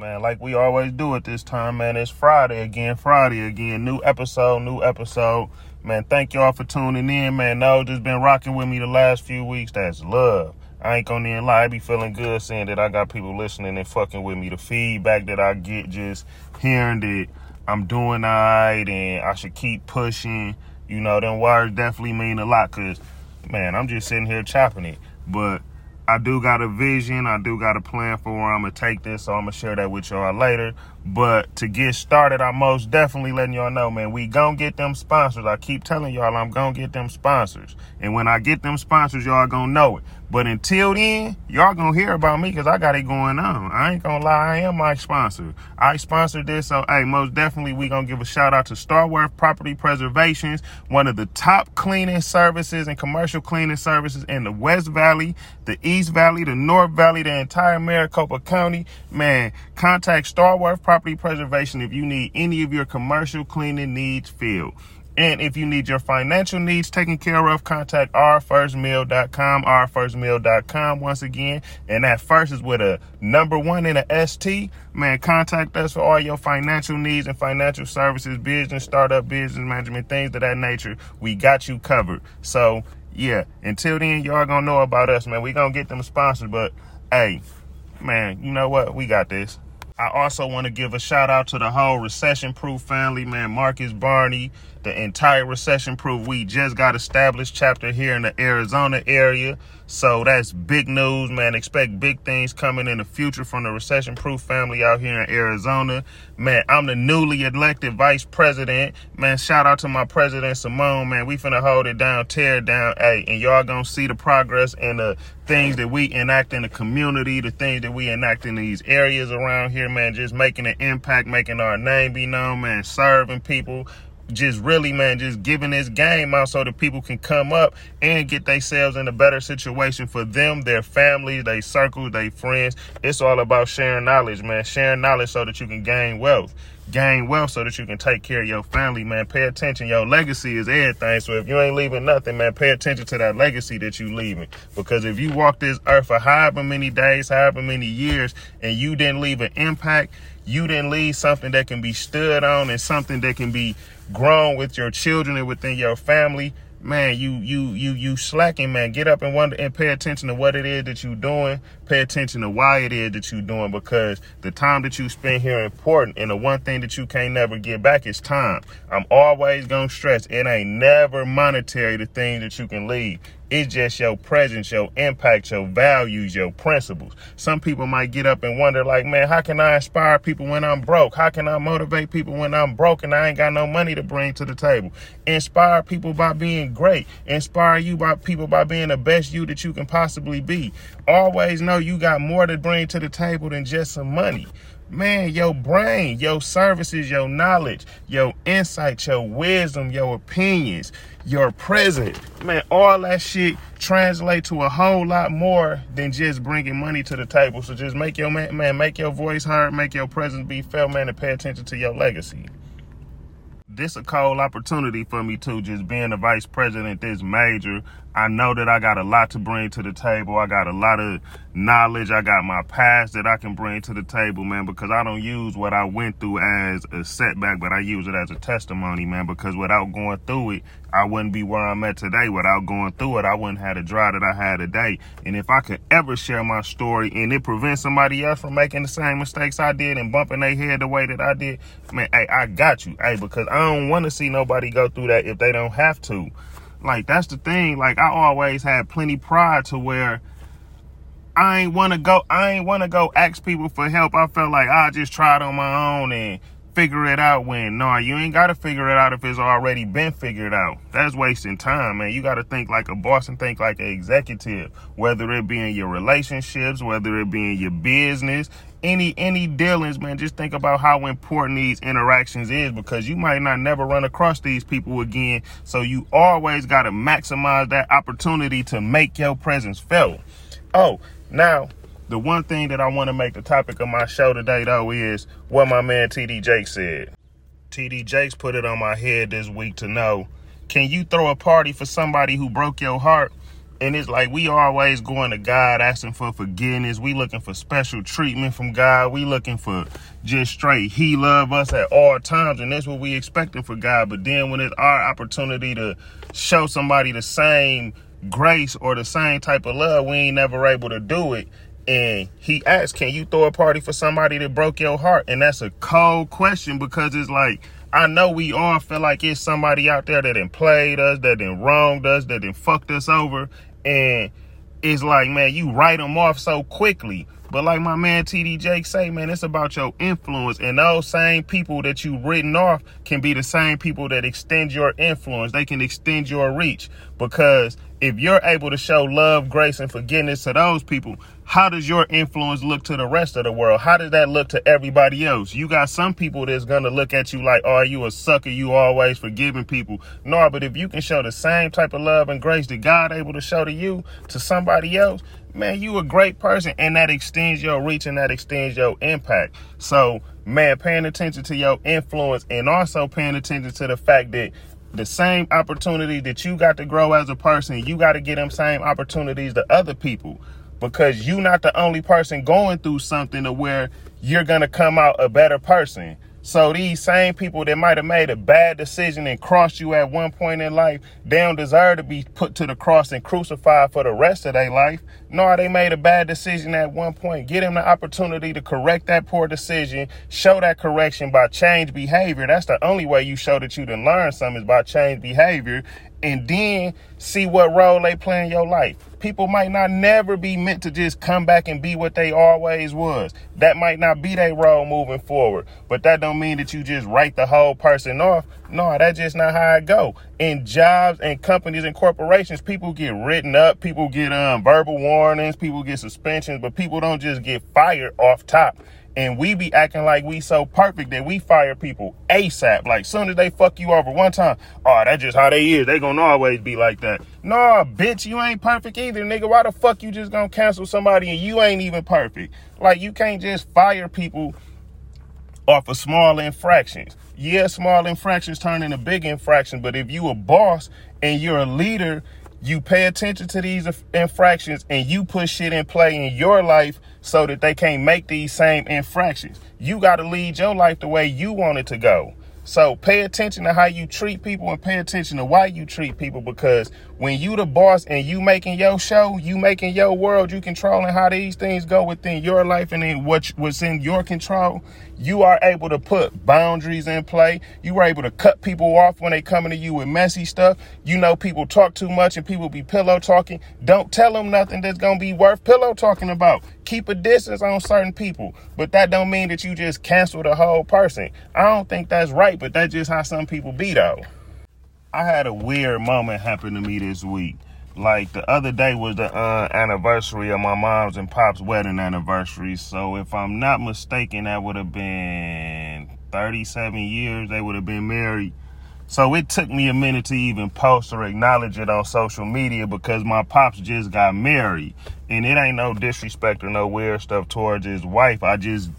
Man, like we always do at this time, man. It's Friday again, Friday again. New episode, new episode. Man, thank y'all for tuning in, man. No, just been rocking with me the last few weeks. That's love. I ain't gonna even lie, I be feeling good seeing that I got people listening and fucking with me. The feedback that I get just hearing that I'm doing alright and I should keep pushing. You know, them words definitely mean a lot because, man, I'm just sitting here chopping it. But I do got a vision. I do got a plan for where I'm gonna take this, so I'm gonna share that with y'all later. But to get started, I'm most definitely letting y'all know, man, we gonna get them sponsors. I keep telling y'all I'm gonna get them sponsors. And when I get them sponsors, y'all gonna know it. But until then, y'all gonna hear about me because I got it going on. I ain't gonna lie, I am my sponsor. I sponsored this, so hey, most definitely we gonna give a shout out to Starworth Property Preservations, one of the top cleaning services and commercial cleaning services in the West Valley, the East Valley, the North Valley, the entire Maricopa County. Man, contact Starworth Property Preservation if you need any of your commercial cleaning needs filled. And if you need your financial needs taken care of, contact ourfirstmeal.com, ourfirstmeal.com once again. And that first is with a number one and a ST. Man, contact us for all your financial needs and financial services, business, startup, business management, things of that nature. We got you covered. So, yeah, until then, y'all gonna know about us, man. We gonna get them sponsors, but hey, man, you know what? We got this. I also want to give a shout out to the whole recession proof family, man. Marcus Barney, the entire recession proof. We just got established chapter here in the Arizona area. So that's big news, man. Expect big things coming in the future from the recession proof family out here in Arizona. Man, I'm the newly elected vice president. Man, shout out to my president Simone, man. We finna hold it down, tear down. Hey, and y'all gonna see the progress and the things that we enact in the community, the things that we enact in these areas around here, man. Just making an impact, making our name be known, man. Serving people just really, man, just giving this game out so that people can come up and get themselves in a better situation for them, their families, their circles, their friends. It's all about sharing knowledge, man. Sharing knowledge so that you can gain wealth. Gain wealth so that you can take care of your family, man. Pay attention. Your legacy is everything. So if you ain't leaving nothing, man, pay attention to that legacy that you leaving. Because if you walk this earth for however many days, however many years, and you didn't leave an impact, you didn't leave something that can be stood on and something that can be grown with your children and within your family, man, you you you you slacking, man. Get up and wonder and pay attention to what it is that you're doing. Pay attention to why it is that you're doing because the time that you spend here is important. And the one thing that you can't never get back is time. I'm always gonna stress it ain't never monetary the thing that you can leave. It's just your presence, your impact, your values, your principles. Some people might get up and wonder, like, man, how can I inspire people when I'm broke? How can I motivate people when I'm broke and I ain't got no money to bring to the table? Inspire people by being great. Inspire you by people by being the best you that you can possibly be. Always know you got more to bring to the table than just some money man, your brain, your services, your knowledge, your insight, your wisdom, your opinions, your present, man, all that shit translate to a whole lot more than just bringing money to the table. So just make your man, man make your voice heard, make your presence be felt, man, and pay attention to your legacy this a cold opportunity for me too, just being the vice president this major. I know that I got a lot to bring to the table. I got a lot of knowledge. I got my past that I can bring to the table, man, because I don't use what I went through as a setback, but I use it as a testimony, man, because without going through it, I wouldn't be where I'm at today. Without going through it, I wouldn't have the drive that I had today. And if I could ever share my story and it prevents somebody else from making the same mistakes I did and bumping their head the way that I did, man, hey, I got you. Hey, because I don't want to see nobody go through that if they don't have to. Like that's the thing. Like I always had plenty pride to where I ain't want to go. I ain't want to go ask people for help. I felt like I just tried on my own and figure it out. When no, you ain't got to figure it out if it's already been figured out. That's wasting time, man. You got to think like a boss and think like an executive. Whether it be in your relationships, whether it be in your business, any any dealings, man, just think about how important these interactions is because you might not never run across these people again. So you always got to maximize that opportunity to make your presence felt. Oh, now the one thing that I want to make the topic of my show today though is what my man TD Jakes said. TD Jakes put it on my head this week to know, can you throw a party for somebody who broke your heart? And it's like we always going to God asking for forgiveness. We looking for special treatment from God. We looking for just straight. He love us at all times, and that's what we expecting for God. But then when it's our opportunity to show somebody the same grace or the same type of love, we ain't never able to do it. And he asked, Can you throw a party for somebody that broke your heart? And that's a cold question because it's like I know we all feel like it's somebody out there that done played us, that done wronged us, that done fucked us over. And it's like, man, you write them off so quickly. But like my man TD Jake say, man, it's about your influence. And those same people that you written off can be the same people that extend your influence. They can extend your reach. Because if you're able to show love, grace, and forgiveness to those people, how does your influence look to the rest of the world? How does that look to everybody else? You got some people that's gonna look at you like, oh, you a sucker, you always forgiving people. No, but if you can show the same type of love and grace that God able to show to you to somebody else, man, you a great person, and that extends your reach and that extends your impact. So, man, paying attention to your influence and also paying attention to the fact that the same opportunity that you got to grow as a person, you got to get them same opportunities to other people because you not the only person going through something to where you're going to come out a better person. So these same people that might have made a bad decision and crossed you at one point in life, they don't deserve to be put to the cross and crucified for the rest of their life. No, they made a bad decision at one point. Get them the opportunity to correct that poor decision, show that correction by change behavior. That's the only way you show that you didn't learn something is by change behavior and then see what role they play in your life. People might not never be meant to just come back and be what they always was. That might not be their role moving forward. But that don't mean that you just write the whole person off. No, that's just not how it go. In jobs and companies and corporations, people get written up, people get um, verbal warnings, people get suspensions, but people don't just get fired off top. And we be acting like we so perfect that we fire people ASAP. Like soon as they fuck you over one time, oh, that's just how they is. They gonna always be like that. Nah, bitch, you ain't perfect either, nigga. Why the fuck you just gonna cancel somebody and you ain't even perfect? Like you can't just fire people off of small infractions. Yeah, small infractions turn into big infractions, but if you a boss and you're a leader you pay attention to these infractions and you put shit in play in your life so that they can't make these same infractions. You got to lead your life the way you want it to go. So pay attention to how you treat people and pay attention to why you treat people because when you the boss and you making your show, you making your world, you controlling how these things go within your life and in what was in your control, you are able to put boundaries in play. You are able to cut people off when they coming to you with messy stuff. You know people talk too much and people be pillow talking. Don't tell them nothing that's to be worth pillow talking about. Keep a distance on certain people. But that don't mean that you just cancel the whole person. I don't think that's right, but that's just how some people be though. I had a weird moment happen to me this week. Like the other day was the uh, anniversary of my mom's and pop's wedding anniversary. So if I'm not mistaken, that would have been 37 years they would have been married. So it took me a minute to even post or acknowledge it on social media because my pops just got married. And it ain't no disrespect or no weird stuff towards his wife. I just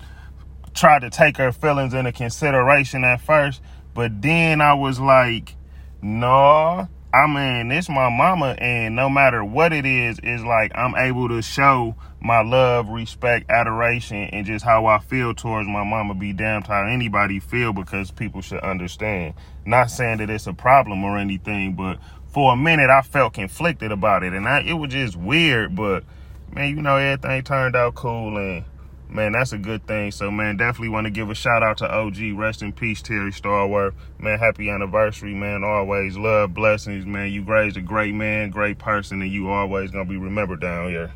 tried to take her feelings into consideration at first. But then I was like, no, I mean, it's my mama, and no matter what it is, is like I'm able to show my love, respect, adoration, and just how I feel towards my mama. Be damned how anybody feel because people should understand. Not saying that it's a problem or anything, but for a minute I felt conflicted about it, and I, it was just weird. But man, you know, everything turned out cool, and man, that's a good thing. So, man, definitely want to give a shout out to OG. Rest in peace, Terry Starworth. Man, happy anniversary, man. Always love, blessings, man. You raised a great man, great person, and you always gonna be remembered down here.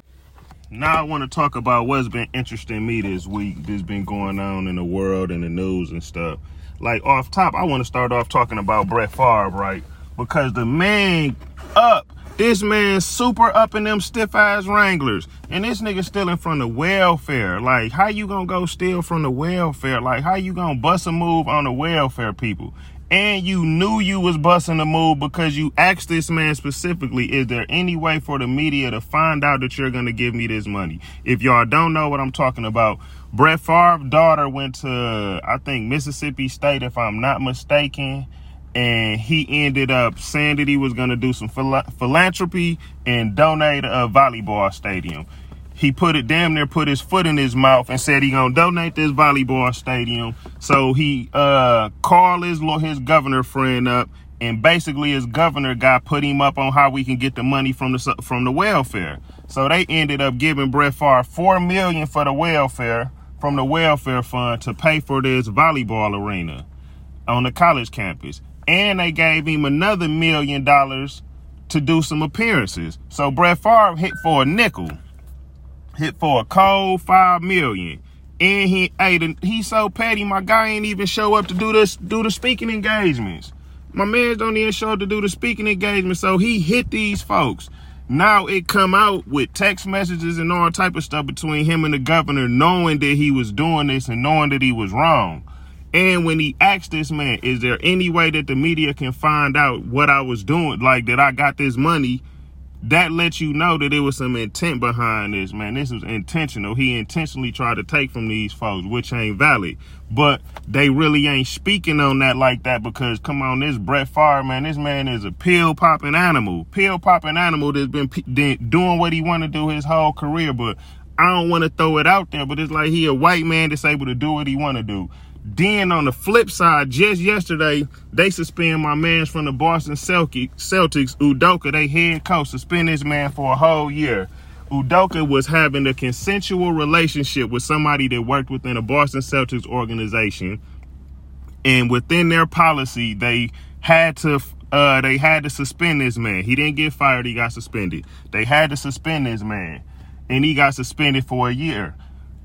Now I want to talk about what's been interesting me this week. That's been going on in the world and the news and stuff. Like off top, I want to start off talking about Brett Favre, right? Because the man up this man super up in them stiff ass Wranglers. And this nigga stealing from the welfare. Like, how you gonna go steal from the welfare? Like, how you gonna bust a move on the welfare people? And you knew you was busting a move because you asked this man specifically, is there any way for the media to find out that you're gonna give me this money? If y'all don't know what I'm talking about, Brett Favre's daughter went to, I think, Mississippi State, if I'm not mistaken and he ended up saying that he was going to do some phila- philanthropy and donate a volleyball stadium. He put it damn near put his foot in his mouth and said he gonna donate this volleyball stadium. So he uh called his his governor friend up and basically his governor guy put him up on how we can get the money from the from the welfare. So they ended up giving Brett Favre four million for the welfare from the welfare fund to pay for this volleyball arena on the college campus, and they gave him another million dollars to do some appearances. So Brett Favre hit for a nickel, hit for a cold five million. And he ate he's so petty, my guy ain't even show up to do this do the speaking engagements. My man don't even show up to do the speaking engagement, so he hit these folks. Now it come out with text messages and all type of stuff between him and the governor, knowing that he was doing this and knowing that he was wrong. And when he asked this man, is there any way that the media can find out what I was doing, like that I got this money? that lets you know that there was some intent behind this, man. This was intentional. He intentionally tried to take from these folks, which ain't valid. But they really ain't speaking on that like that because, come on, this Brett Favre, man, this man is a pill popping animal. Pill popping animal that's been doing what he want to do his whole career. But I don't want to throw it out there, but it's like he a white man that's able to do what he want to do. Then on the flip side, just yesterday, they suspend my man from the Boston Celtics, Udoka, they head coach, suspend this man for a whole year. Udoka was having a consensual relationship with somebody that worked within a Boston Celtics organization. And within their policy, they had to uh, they had to suspend this man. He didn't get fired, he got suspended. They had to suspend this man. And he got suspended for a year.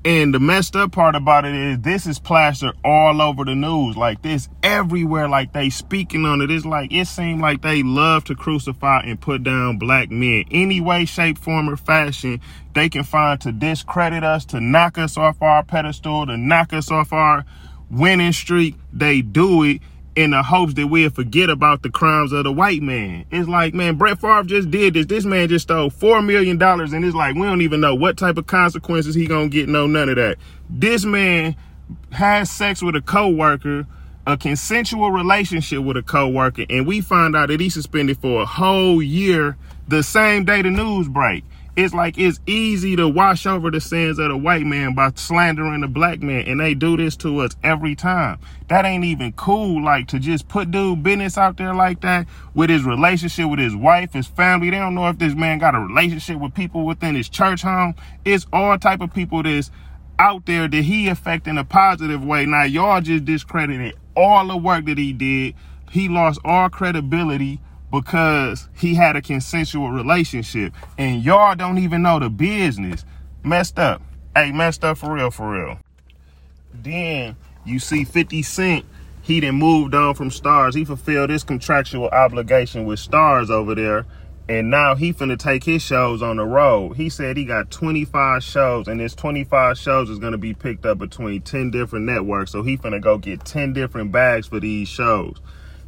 And the messed up part about it is this is plastered all over the news, like this everywhere, like they speaking on it. It's like it seemed like they love to crucify and put down black men. Any way, shape, form, or fashion they can find to discredit us, to knock us off our pedestal, to knock us off our winning streak. They do it in the hopes that we'll forget about the crimes of the white man. It's like, man, Brett Favre just did this. This man just stole four million dollars, and it's like we don't even know what type of consequences he gonna get. No, none of that. This man has sex with a coworker, a consensual relationship with a coworker, and we find out that he's suspended for a whole year the same day the news break it's like it's easy to wash over the sins of the white man by slandering the black man and they do this to us every time. That ain't even cool like to just put dude business out there like that with his relationship with his wife his family. They don't know if this man got a relationship with people within his church home. It's all type of people that's out there that he affect in a positive way. Now y'all just discredited all the work that he did. He lost all credibility because he had a consensual relationship and y'all don't even know the business. Messed up. Hey, messed up for real, for real. Then you see 50 Cent, he done moved on from Starz. He fulfilled his contractual obligation with Starz over there. And now he finna take his shows on the road. He said he got 25 shows, and this 25 shows is gonna be picked up between 10 different networks. So he finna go get 10 different bags for these shows.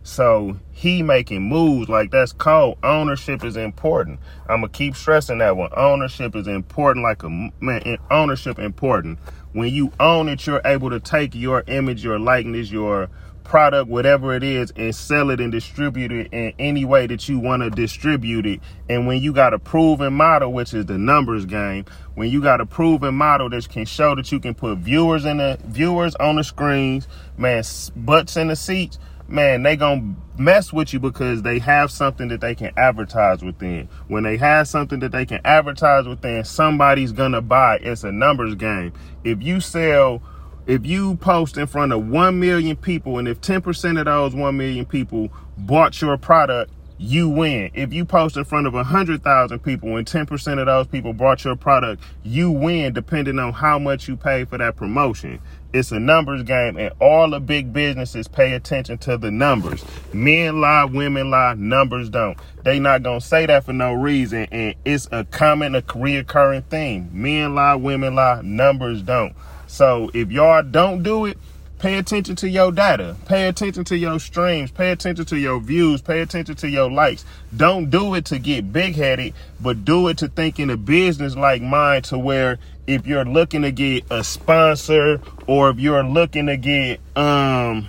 So he making moves like that's cold. Ownership is important. I'm gonna keep stressing that one. Ownership is important. Like a man, ownership important. When you own it, you're able to take your image, your likeness, your product, whatever it is, and sell it and distribute it in any way that you want to distribute it. And when you got a proven model, which is the numbers game, when you got a proven model that can show that you can put viewers in the viewers on the screens, man, butts in the seats man, they gonna mess with you because they have something that they can advertise within. When they have something that they can advertise within, somebody's gonna buy. It's a numbers game. If you sell, if you post in front of 1 million people, and if 10% of those 1 million people bought your product, you win. If you post in front of 100,000 people and 10% of those people bought your product, you win depending on how much you pay for that promotion. It's a numbers game, and all the big businesses pay attention to the numbers. Men lie, women lie, numbers don't. They not gonna say that for no reason, and it's a common, a reoccurring thing. Men lie, women lie, numbers don't. So if y'all don't do it, pay attention to your data. Pay attention to your streams. Pay attention to your views. Pay attention to your likes. Don't do it to get big headed, but do it to think in a business like mine to where if you're looking to get a sponsor or if you're looking to get um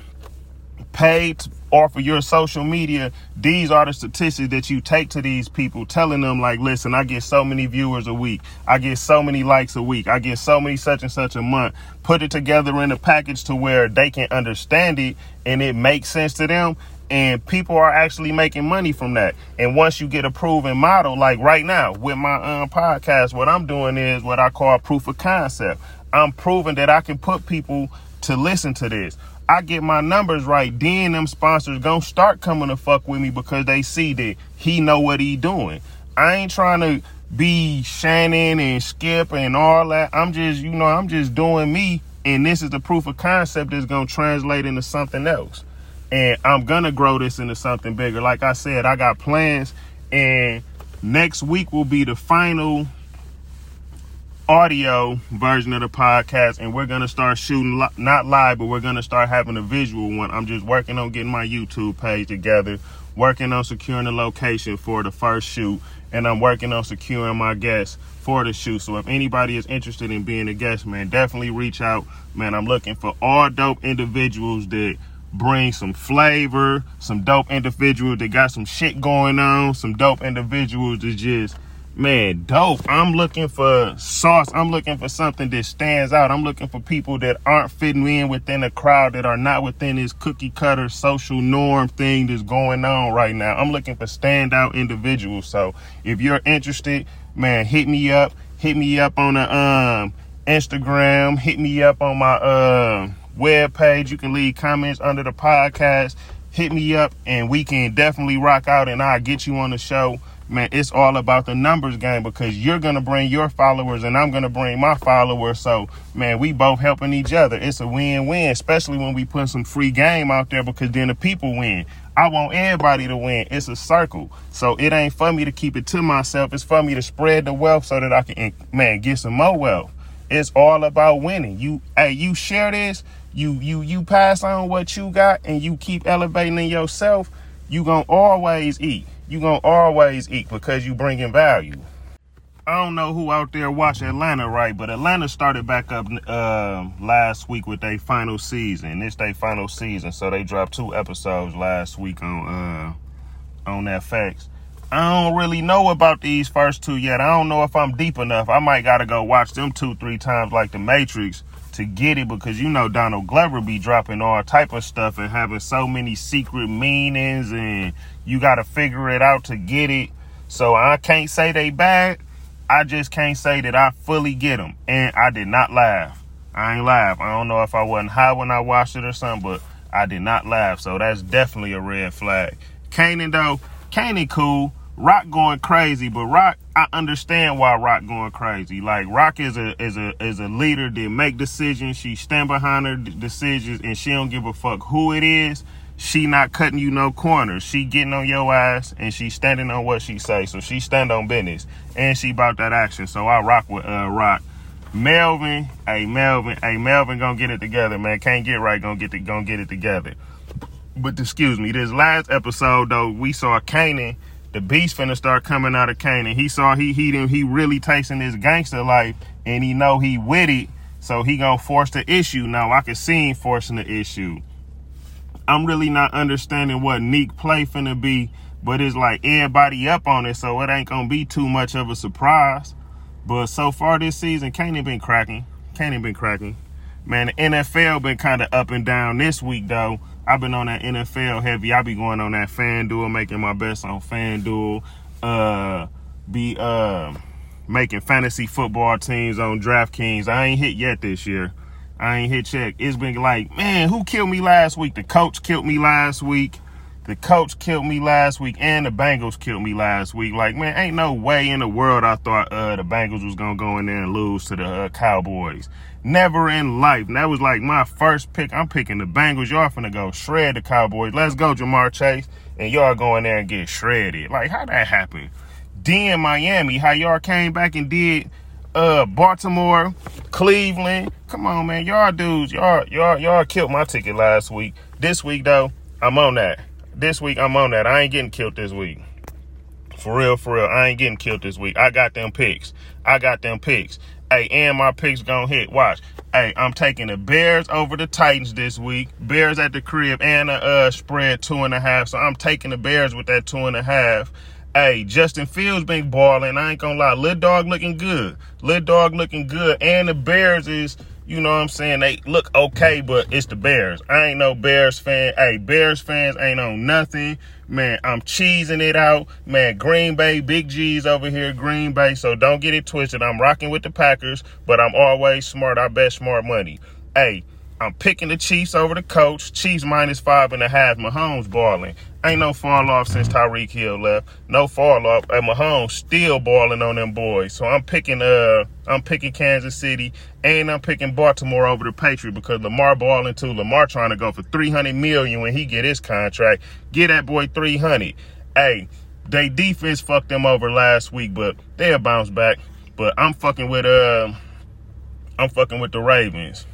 paid off of your social media, these are the statistics that you take to these people, telling them like, listen, I get so many viewers a week, I get so many likes a week, I get so many such and such a month. Put it together in a package to where they can understand it and it makes sense to them and people are actually making money from that. And once you get a proven model, like right now with my um, podcast, what I'm doing is what I call proof of concept. I'm proving that I can put people to listen to this. I get my numbers right, then them sponsors gonna start coming to fuck with me because they see that he know what he doing. I ain't trying to be Shannon and Skip and all that. I'm just, you know, I'm just doing me, and this is the proof of concept that's gonna translate into something else and I'm gonna grow this into something bigger. Like I said, I got plans, and next week will be the final audio version of the podcast, and we're gonna start shooting li- not live, but we're gonna start having a visual one. I'm just working on getting my YouTube page together, working on securing the location for the first shoot, and I'm working on securing my guests for the shoot. So if anybody is interested in being a guest, man, definitely reach out. Man, I'm looking for all dope individuals that bring some flavor, some dope individuals that got some shit going on, some dope individuals that just man, dope. I'm looking for sauce. I'm looking for something that stands out. I'm looking for people that aren't fitting in within a crowd that are not within this cookie cutter social norm thing that's going on right now. I'm looking for standout individuals. So if you're interested, man, hit me up. Hit me up on the um Instagram. Hit me up on my uh web page. You can leave comments under the podcast. Hit me up and we can definitely rock out and I'll get you on the show. Man, it's all about the numbers game because you're going to bring your followers and I'm going to bring my followers. So, man, we both helping each other. It's a win win, especially when we put some free game out there because then the people win. I want everybody to win. It's a circle. So it ain't for me to keep it to myself. It's for me to spread the wealth so that I can, man, get some more wealth. It's all about winning. You, hey, you share this, you you you pass on what you got and you keep elevating in yourself, you gonna always eat. You gonna always eat because you bringing value. I don't know who out there watch Atlanta right, but Atlanta started back up uh, last week with their final season. It's their final season, so they dropped two episodes last week on uh, on FX. I don't really know about these first two yet. I don't know if I'm deep enough. I might gotta go watch them two, three times like the Matrix to get it because you know Donald Glover be dropping all type of stuff and having so many secret meanings and you got to figure it out to get it. So I can't say they bad. I just can't say that I fully get them. And I did not laugh. I ain't laugh. I don't know if I wasn't high when I watched it or something, but I did not laugh. So that's definitely a red flag. Kanan though, Kanan cool. Rock going crazy, but Rock, I understand why Rock going crazy. Like Rock is a is a is a leader that make decisions. She stand behind her decisions, and she don't give a fuck who it is. She not cutting you no corners. She getting on your ass, and she standing on what she say. So she stand on business, and she about that action. So I rock with uh Rock. Melvin, hey Melvin, hey Melvin, gonna get it together, man. Can't get right, gonna get it, gonna get it together. But excuse me, this last episode though, we saw Kanan the beast finna start coming out of Kanan. He saw he he didn't he really tasting his gangster life and he know he with it, so he gonna force the issue. Now I can see him forcing the issue. I'm really not understanding what Neek play finna be, but it's like everybody up on it, so it ain't gonna be too much of a surprise. But so far this season, Kanan been cracking. Kanan been cracking. Man, the NFL been kind of up and down this week though. I've been on that NFL heavy. I be going on that FanDuel, making my best on FanDuel. Uh, be uh, making fantasy football teams on DraftKings. I ain't hit yet this year. I ain't hit check. It's been like, man, who killed me last week? The Colts killed me last week. The Colts killed me last week, and the Bengals killed me last week. Like, man, ain't no way in the world I thought uh, the Bengals was gonna go in there and lose to the uh, Cowboys. Never in life. And that was like my first pick. I'm picking the Bengals. Y'all finna go shred the Cowboys. Let's go, Ja'Marr Chase. And y'all go in there and get shredded. Like, how that happen? Then Miami, how y'all came back and did uh Baltimore, Cleveland. Come on, man. Y'all dudes, y'all, y'all, y'all killed my ticket last week. This week though, I'm on that. This week I'm on that. I ain't getting killed this week. For real, for real. I ain't getting killed this week. I got them picks. I got them picks. Hey, and my picks gonna hit. Watch. Hey, I'm taking the Bears over the Titans this week. Bears at the crib and a uh, spread two and a half. So I'm taking the Bears with that two and a half. Hey, Justin Fields been balling. I ain't gonna lie. Lil dog looking good. Lil dog looking good. And the Bears is you know what I'm saying? They look okay, but it's the Bears. I ain't no Bears fan. Hey, Bears fans ain't on nothing. Man, I'm cheesing it out. Man, Green Bay, Big G's over here, Green Bay. So don't get it twisted. I'm rocking with the Packers, but I'm always smart. I bet smart money. Hey, I'm picking the Chiefs over the Colts. Chiefs minus five and a half. Mahomes balling. Ain't no fall off since Tyreek Hill left. No fall off. And Mahomes still balling on them boys. So I'm picking uh I'm picking Kansas City and I'm picking Baltimore over the Patriots because Lamar balling too. Lamar trying to go for 300 million when he get his contract. Get that boy 300. Hey, they defense fucked them over last week, but they'll bounce back. But I'm fucking with uh I'm fucking with the Ravens.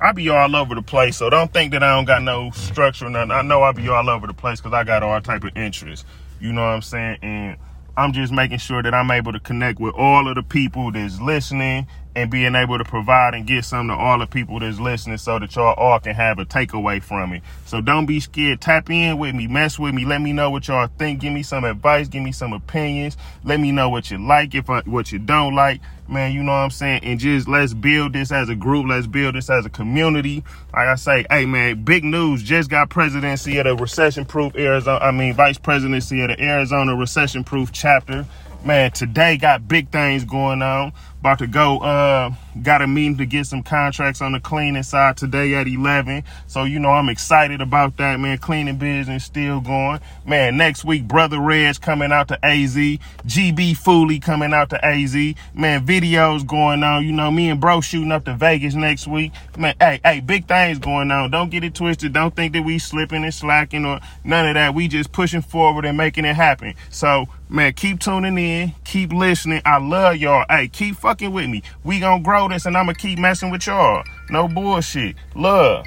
I be all over the place, so don't think that I don't got no structure or nothing. I know I be all over the place because I got all type of interests. You know what I'm saying? And I'm just making sure that I'm able to connect with all of the people that's listening and being able to provide and get something to all the people that's listening so that y'all all can have a takeaway from it. So don't be scared. Tap in with me, mess with me. Let me know what y'all think. Give me some advice. Give me some opinions. Let me know what you like, if I, what you don't like. Man, you know what I'm saying? And just let's build this as a group. Let's build this as a community. Like I say, hey man, big news. Just got presidency of the recession proof Arizona. I mean, vice presidency of the Arizona recession proof chapter. Man, today got big things going on. About to go, uh, got a meeting to get some contracts on the cleaning side today at 11. So, you know, I'm excited about that, man. Cleaning business still going. Man, next week, Brother Reg coming out to AZ. GB Foley coming out to AZ. Man, videos going on. You know, me and bro shooting up to Vegas next week. Man, hey, hey, big things going on. Don't get it twisted. Don't think that we slipping and slacking or none of that. We just pushing forward and making it happen. So, man, keep tuning in. Keep listening. I love y'all. Hey, keep fucking with me. We gonna grow this and I'm gonna keep messing with y'all. No bullshit. Love.